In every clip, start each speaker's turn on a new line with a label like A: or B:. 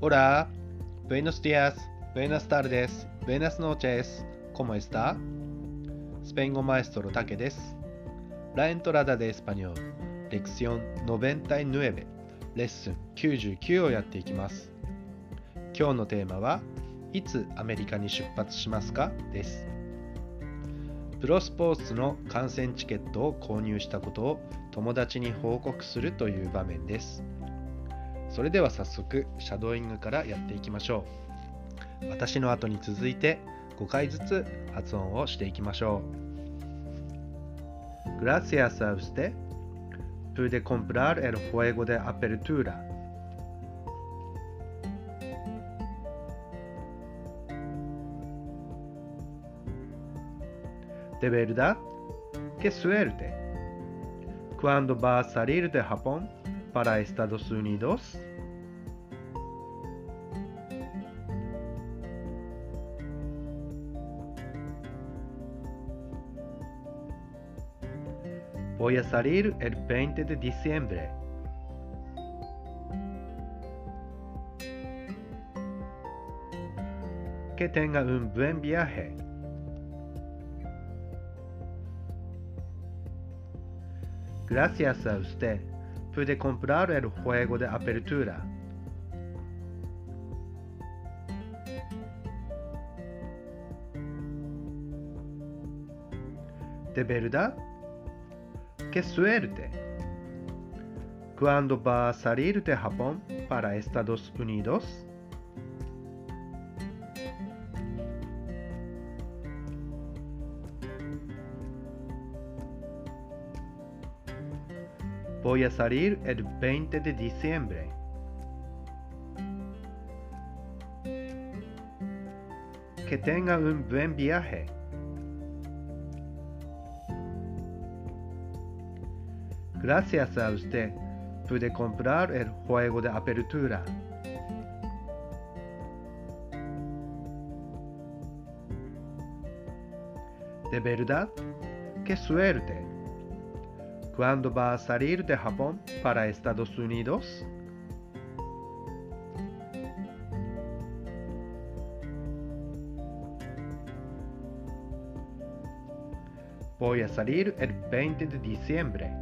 A: Hola, buenos días, buenas tardes, buenas noches, ¿cómo está? スペイン語マエストロタケです。La entrada de español, lección 99, レッスン99をやっていきます。今日のテーマは、いつアメリカに出発しますかです。プロスポーツの観戦チケットを購入したことを友達に報告するという場面です。それでは早速、シャドーイングからやっていきましょう。私の後に続いて5回ずつ発音をしていきましょう。Gracias a usted. Pude comprar el juego de apertura. De verdad, qué suerte. ¿Cuándo va a salir de Japón para Estados Unidos? Voy a salir el 20 de diciembre. Que tenga un buen viaje. Gracias a usted, pude comprar el juego de apertura. ¿De verdad? ¡Qué suerte! ¿Cuándo va a salir de Japón para Estados Unidos? Voy a salir el 20 de diciembre. Que tenga un buen viaje. Gracias a usted, pude comprar el juego de apertura. De verdad, qué suerte. ¿Cuándo va a salir de Japón para Estados Unidos? Voy a salir el 20 de diciembre.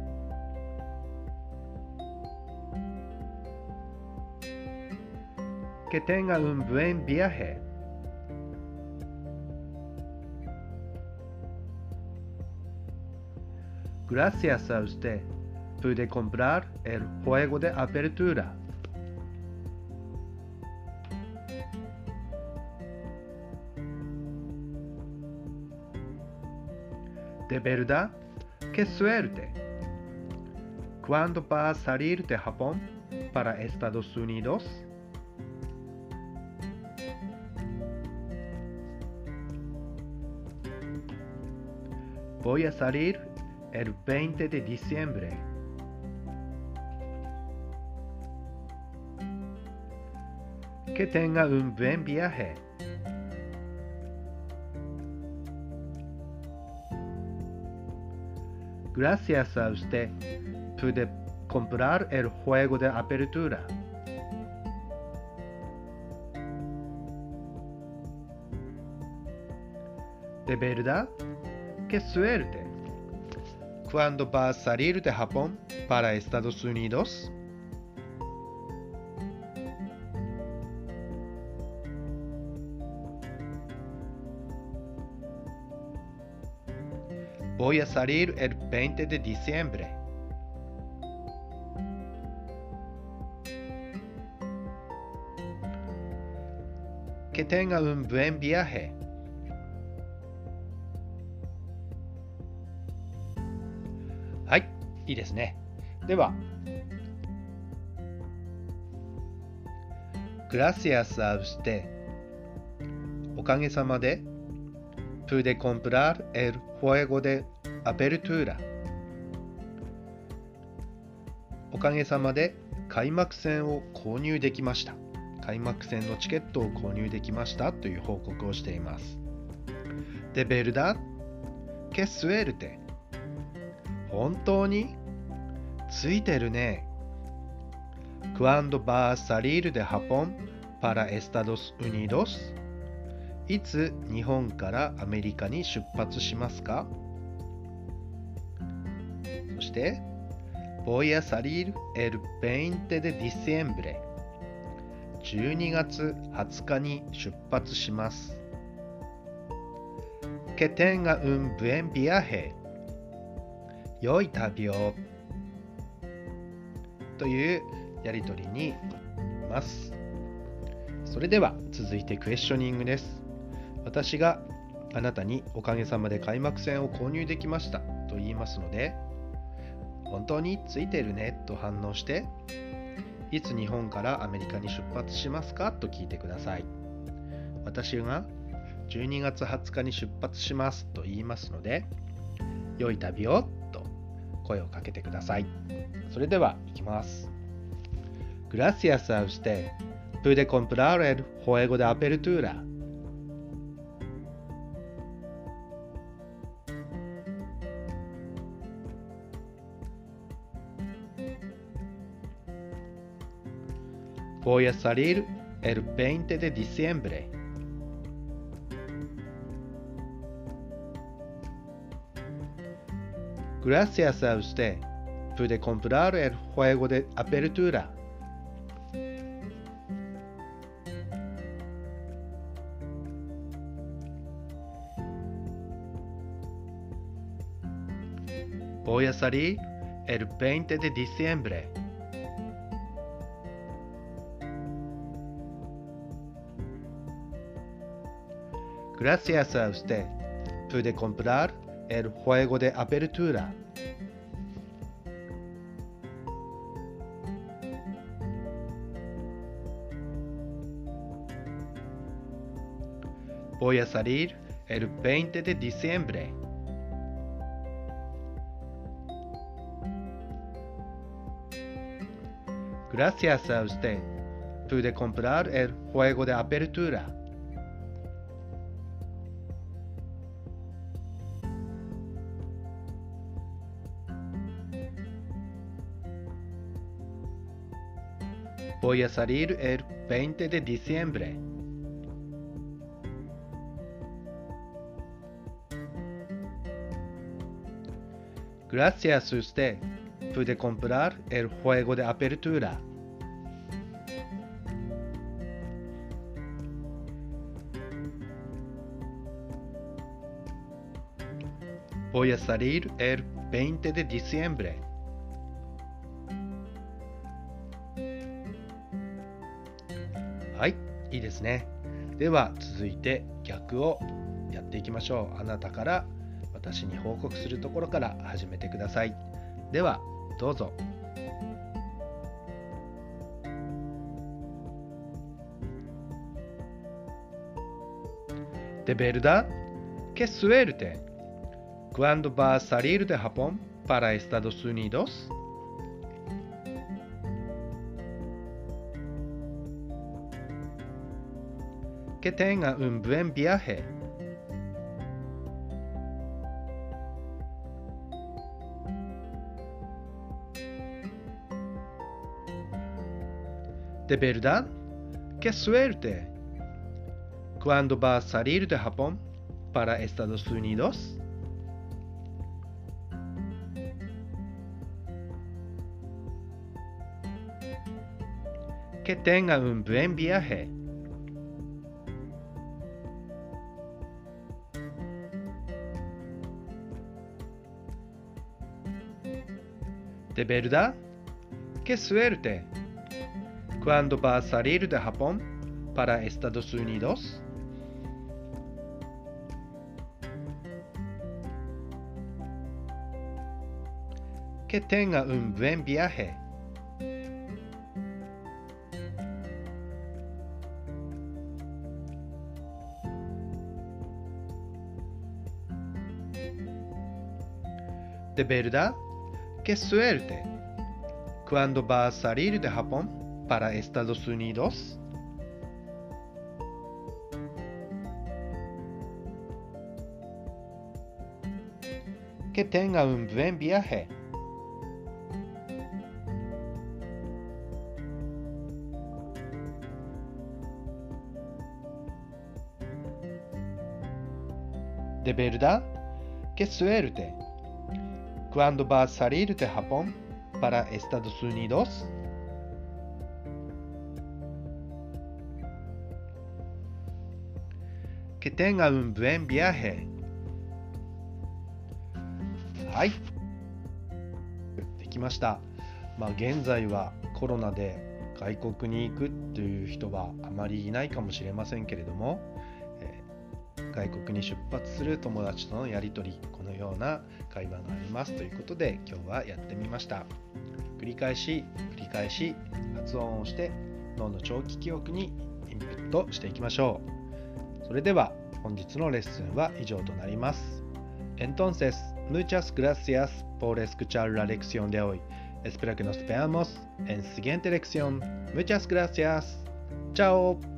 A: Que tenga un buen viaje. Gracias a usted, pude comprar el juego de apertura. De verdad, qué suerte. ¿Cuándo va a salir de Japón para Estados Unidos? Voy a salir el 20 de diciembre. Que tenga un buen viaje. Gracias a usted, pude comprar el juego de apertura. De verdad, qué suerte. ¿Cuándo va a salir de Japón para Estados Unidos? Voy a salir el 20 de diciembre. Que tenga un buen viaje. いいですね。では、グラシアスアウステ、おかげさまで、プーデコンプラールエルフォエゴデアペルトゥーラ、おかげさまで開幕戦を購入できました。開幕戦のチケットを購入できましたという報告をしています。で、ベルダ、ケスウェルテ。本当についてるね。Cuando va a salir de Japón para Estados Unidos? いつ日本からアメリカに出発しますかそして Voy a salir el 20 de diciembre 12月20日に出発します Que tenga un buen viaje 良い旅をというやりとりにます。それでは続いてクエスチョニングです。私があなたにおかげさまで開幕戦を購入できましたと言いますので、本当についてるねと反応して、いつ日本からアメリカに出発しますかと聞いてください。私が12月20日に出発しますと言いますので、良い旅を声をかけてください。それでは行きます。Gracias a usted. Pude comprar el juego de apertura. Voy a salir el 20 de diciembre. Gracias a usted, pude comprar el juego de apertura. Voy a salir el 20 de diciembre. Gracias a usted, pude comprar el juego de apertura. Voy a salir el 20 de diciembre. Gracias a usted, pude comprar el juego de apertura. Voy a salir el 20 de diciembre. Gracias a usted, pude comprar el juego de apertura. Voy a salir el 20 de diciembre. はい、いいですね。では続いて逆をやっていきましょう。あなたから私に報告するところから始めてください。ではどうぞ。デベルダ、ケスウェルテ、グアンドバーサリールデハポン、パラエスタドスニドス。Que tenga un buen viaje. ¿De verdad? ¡Qué suerte! ¿Cuándo va a salir de Japón para Estados Unidos? Que tenga un buen viaje. ¿De verdad? ¡Qué suerte! ¿Cuándo va a salir de Japón para Estados Unidos? Que tenga un buen viaje. ¿De verdad? ¡Qué suerte! ¿Cuándo va a salir de Japón para Estados Unidos? Que tenga un buen viaje. De verdad, qué suerte. ¿Cuándo va a salir de Japón para Estados Unidos? Que tenga un buen viaje. はい。できました。まあ現在はコロナで外国に行くという人はあまりいないかもしれませんけれども、えー外国に出発する友達とのやりとり、のような会話がありますということで今日はやってみました。繰り返し繰り返し発音をして脳の長期記憶にインプットしていきましょう。それでは本日のレッスンは以上となります。Entonces, muchas gracias por escuchar la lección de hoy. Espero que nos veamos en siguiente lección. Muchas gracias. Chao.